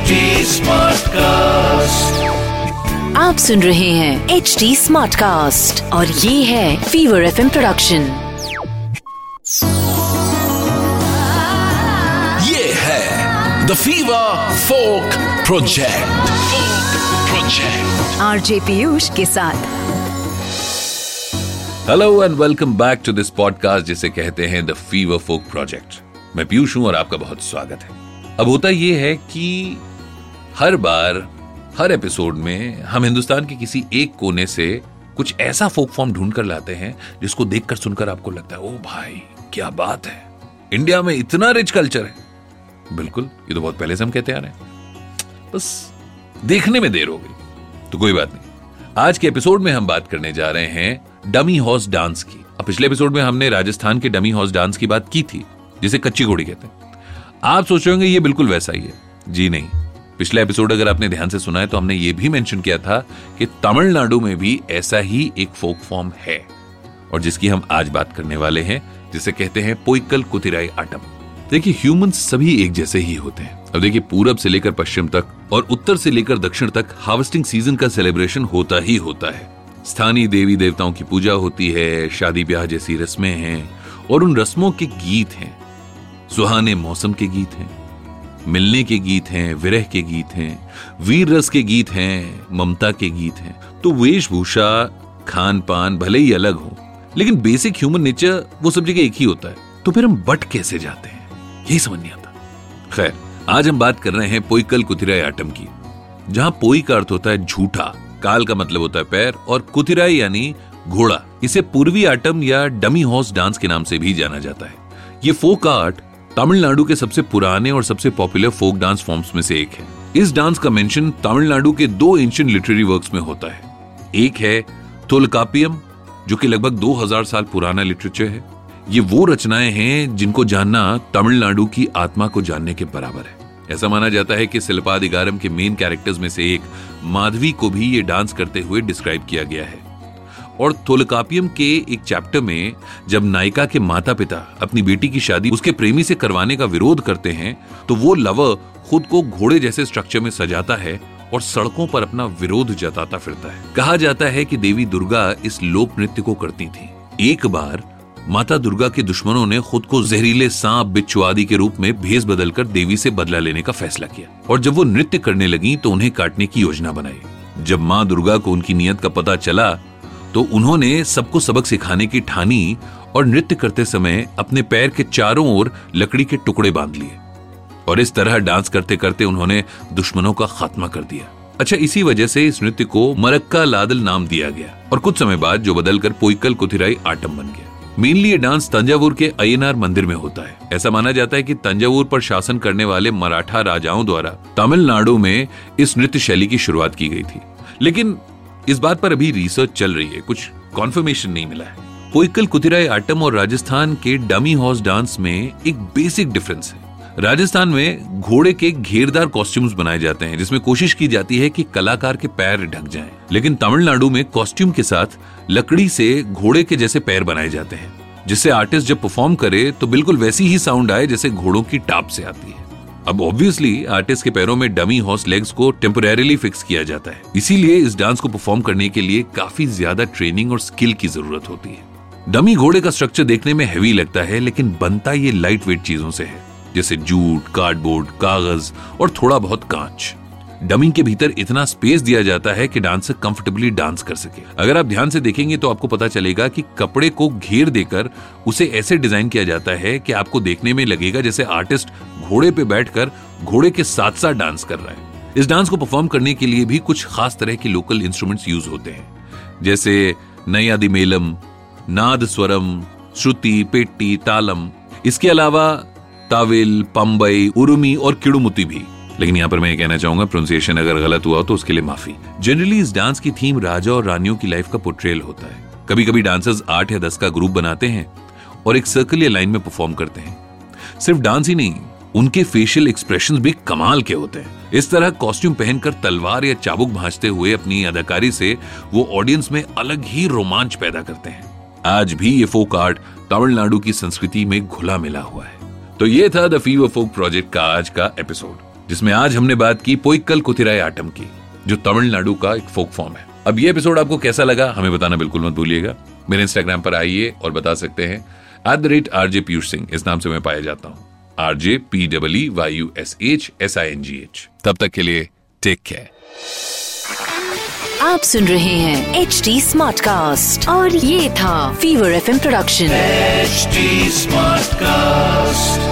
HD cast आप सुन रहे हैं एच डी स्मार्ट कास्ट और ये है फीवर एफ़ प्रोडक्शन ये है the fever folk project project RJ Piyush के साथ. Hello and welcome back to this podcast जिसे कहते हैं द फीवर फोक प्रोजेक्ट मैं पीयूष हूँ और आपका बहुत स्वागत है। अब होता यह है कि हर बार, हर एपिसोड में हम हिंदुस्तान के किसी एक कोने से कुछ ऐसा फोक फॉर्म ढूंढ कर लाते हैं, जिसको देखकर सुनकर आपको लगता है, ओ भाई, क्या बात है। इंडिया में इतना रिच कल्चर है। बिल्कुल, ये तो बहुत पहले से हम कहते आ रहे हैं। बस, देखने में देर हो गई। तो कोई बात नहीं। आज के एपिसोड में हम बात करने जा रहे हैं डमी हॉर्स डांस की। अब पिछले एपिसोड में हमने राजस्थान के डमी हॉर्स डांस की बात की थी, जिसे कच्ची घोड़ी कहते हैं। आप सोच रहे होंगे, ये बिल्कुल वैसा ही है। जी नहीं। पिछला एपिसोड अगर आपने ध्यान से सुना है तो हमने ये भी मेंशन किया था कि तमिलनाडु में भी ऐसा ही एक फोक फॉर्म है, और जिसकी हम आज बात करने वाले हैं, जिसे कहते हैं पोइकल कुतिराई आटम। देखिए, ह्यूमंस सभी एक जैसे ही होते हैं। अब देखिए, पूरब से लेकर पश्चिम तक और उत्तर से लेकर दक्षिण तक हार्वेस्टिंग सीज़न का सेलिब्रेशन होता ही होता है। स्थानीय देवी देवताओं की पूजा होती है, शादी ब्याह जैसी रस्में हैं, और उन रस्मों के गीत हैं। सुहाने मौसम के गीत हैं। मिलने के गीत हैं, विरह के गीत हैं, वीर रस के गीत हैं, ममता के गीत हैं। तो वेशभूषा खान पान भले ही अलग हो, लेकिन बेसिक ह्यूमन नेचर वो सब जगह एक ही होता है। तो फिर हम बट कैसे जाते हैं? यही समझ नहीं आता। खैर, आज हम बात कर रहे हैं पोइकल कुतिराई आटम की, जहाँ पोई का अर्थ होता है झूठा, काल का मतलब होता है पैर, और कुतिराई यानी घोड़ा। इसे पूर्वी आटम या डमी हॉर्स डांस के नाम से भी जाना जाता है। ये फोक आर्ट तमिलनाडु के सबसे पुराने और सबसे पॉपुलर फोक डांस फॉर्म्स में से एक है। इस डांस का मेंशन तमिलनाडु के दो एंशियंट लिटरेरी वर्क्स में होता है। एक है थोलकापियम जो कि लगभग 2000 साल पुराना लिटरेचर है। ये वो रचनाएँ हैं जिनको जानना तमिलनाडु की आत्मा को जानने के बराबर है। ऐसा माना जाता है कि शिल्पाधिकारम के मेन कैरेक्टर्स में से एक माधवी को भी ये डांस करते हुए डिस्क्राइब किया गया है। और थोलकापियम के एक चैप्टर में जब नायिका के माता पिता अपनी बेटी की शादी उसके प्रेमी से करवाने का विरोध करते हैं तो वो लवर खुद को घोड़े जैसे स्ट्रक्चर में सजाता है और सड़कों पर अपना विरोध जताता फिरता है। कहा जाता है कि देवी दुर्गा इस लोक नृत्य को करती थी। एक बार माता दुर्गा के दुश्मनों ने खुद को जहरीले सांप, बिच्छू आदि के रूप में भेस बदलकर देवी से बदला लेने का फैसला किया और जब वो नृत्य करने लगी तो उन्हें काटने की योजना बनाई। जब माँ दुर्गा को उनकी नियत का पता चला तो उन्होंने सबको सबक सिखाने की ठानी और नृत्य करते समय अपने पैर के चारों ओर लकड़ी के टुकड़े बाँध लिए। और इस तरह डांस करते करते उन्होंने दुश्मनों का खात्मा कर दिया। अच्छा इसी वजह से इस नृत्य को मरक्का लादल नाम दिया गया और कुछ समय बाद जो बदलकर पोइकल कुथिराई आटम बन गया। मेनली ये डांस तंजावुर के अयनार मंदिर में होता है। ऐसा माना जाता है कि तंजावुर पर शासन करने वाले मराठा राजाओं द्वारा तमिलनाडु में इस नृत्य शैली की शुरुआत की गई थी। लेकिन इस बात पर अभी रिसर्च चल रही है। कुछ कॉन्फर्मेशन नहीं मिला है। पोइकल कुतिराई, आटम और राजस्थान के डमी हॉर्स डांस में एक बेसिक डिफरेंस है। राजस्थान में घोड़े के घेरदार कॉस्ट्यूम्स बनाए जाते हैं, जिसमें कोशिश की जाती है कि कलाकार के पैर ढक जाएँ। लेकिन तमिलनाडु में कॉस्ट्यूम के साथ लकड़ी से घोड़े के जैसे पैर बनाए जाते हैं, जिससे आर्टिस्ट जब परफॉर्म करे तो बिल्कुल वैसी ही साउंड आए, जैसे घोड़ों की टाप से आती है। अब ऑब्वियसली आर्टिस्ट के पैरों में डमी हॉर्स लेग्स को टेम्पोरेली फिक्स किया जाता है। इसीलिए इस डांस को परफॉर्म करने के लिए काफ़ी ज़्यादा ट्रेनिंग और स्किल की ज़रूरत होती है। डमी घोड़े का स्ट्रक्चर देखने में हैवी लगता है, लेकिन बनता ये लाइट वेट चीज़ों से है, जैसे जूट कार्डबोर्ड कागज़ और थोड़ा बहुत कांच। डमी के भीतर इतना स्पेस दिया जाता है कि डांसर कंफर्टेबली डांस कर सके। अगर आप ध्यान से देखेंगे तो आपको पता चलेगा कि कपड़े को घेर देकर उसे ऐसे डिज़ाइन किया जाता है कि आपको देखने में लगेगा जैसे आर्टिस्ट घोड़े पे बैठकर घोड़े के साथ साथ डांस कर रहा है। इस डांस को परफॉर्म करने के लिए भी कुछ खास तरह के लोकल इंस्ट्रूमेंट्स यूज़ होते हैं। जैसे नयादि मेलम, नाद स्वरम, श्रुति, पेट्टी, तालम। इसके अलावा ताविल, पंबई, उर्मी और किड़ुमुती भी। लेकिन यहाँ पर मैं ये कहना चाहूँगा प्रोनाउंसिएशन अगर गलत हुआ तो उसके लिए माफ़ी। जनरली इस डांस की थीम राजा और रानियों की लाइफ का पोर्ट्रेल होता है। कभी कभी डांसर्स आठ या दस का ग्रुप बनाते हैं और एक सर्कल या लाइन में परफॉर्म करते हैं। सिर्फ़ डांस ही नहीं, उनके फेशियल एक्सप्रेशन भी कमाल के होते हैं। इस तरह कॉस्ट्यूम पहनकर तलवार या चाबुक भाजते हुए अपनी अदाकारी से वो ऑडियंस में अलग ही रोमांच पैदा करते हैं। आज भी ये फोक आर्ट तमिलनाडु की संस्कृति में घुला मिला हुआ है। तो ये था द फीवर फोक प्रोजेक्ट का आज का एपिसोड जिसमें आज हमने बात की पोइकल कुतिराय आटम की जो तमिलनाडु का एक फोक फॉर्म है। अब ये एपिसोड आपको कैसा लगा हमें बताना बिल्कुल मत भूलिएगा। मेरे इंस्टाग्राम पर आइए और बता सकते हैं। At the rate RJ Piyush Singh इस नाम से मैं पाया जाता हूँ। RJ P W Y U S H S I N G H तब तक के लिए टेक केयर आप सुन रहे हैं एच डी स्मार्ट कास्ट और ये था fever F production HD Smartcast.